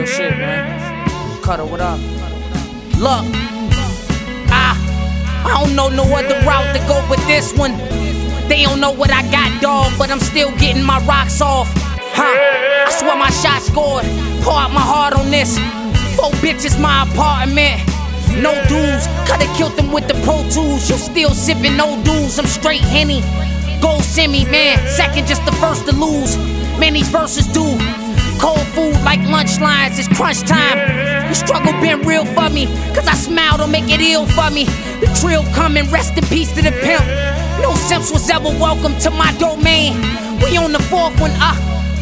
Real shit, man. Cutter, what up? Look, I, I don't know no other route to go with this one. They don't know what I got, dog, but I'm still getting my rocks off. Huh? I swear my shot scored. Pour out my heart on this. Four bitches, my apartment. No dudes, coulda killed them with the Pro Tools. You still sipping no dudes, I'm straight Henny. Go semi, man, second just the first to lose. Man, these verses do. Cold food like lunch lines, it's crunch time. The struggle been real for me, cause I smile don't make it ill for me. The trill coming, rest in peace to the pimp. No simps was ever welcome to my domain. We on the fourth one, uh.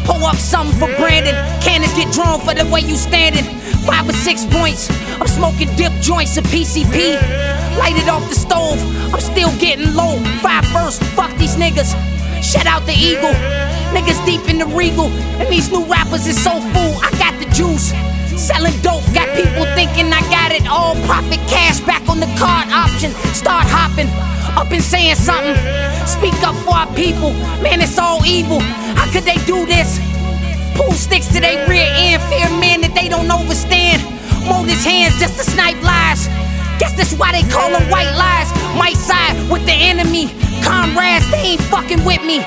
Pull up something for Brandon. Cannons get drawn for the way you standing. Five or six points. I'm smoking dip joints of PCP. Light it off the stove. I'm still getting low. Five first. Fuck these niggas. Shout out the eagle. Niggas in the regal. And these new rappers is so full. I got the juice. Selling dope, got people thinking I got it all. Profit cash back on the card option. Start hopping, up and saying something. Speak up for our people, man, it's all evil. How could they do this? Pull sticks to their rear end, fear men that they don't understand. Mold his hands just to snipe lies. Guess that's why they call them white lies. Might side with the enemy. Comrades, they ain't fucking with me.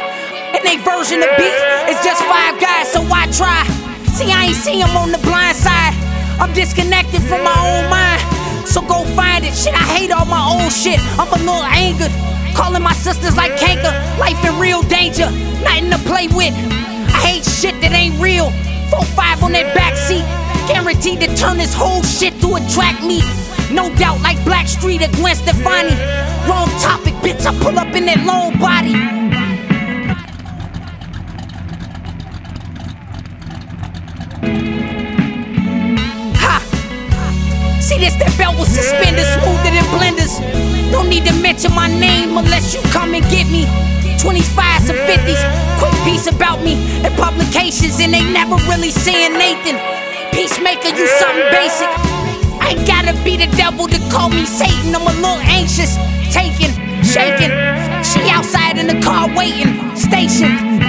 And they version of beef is just five guys, so why try? See, I ain't see him on the blind side. I'm disconnected from my own mind. So go find it. Shit, I hate all my old shit. I'm a little angered. Calling my sisters like canker. Life in real danger. Nothing to play with. I hate shit that ain't real. 4-5 on that backseat. Guaranteed to turn this whole shit to attract me. No doubt, like Blackstreet or Gwen Stefani. Wrong topic, bitch. I pull up in that long body. Belt with suspenders, smoother than blenders. No need to mention my name unless you come and get me. 25s and 50s, quick piece about me in publications, and they never really saying Nathan. Peacemaker, you something basic. I ain't gotta be the devil to call me Satan. I'm a little anxious, taking, shaking. She outside in the car waiting, stationed.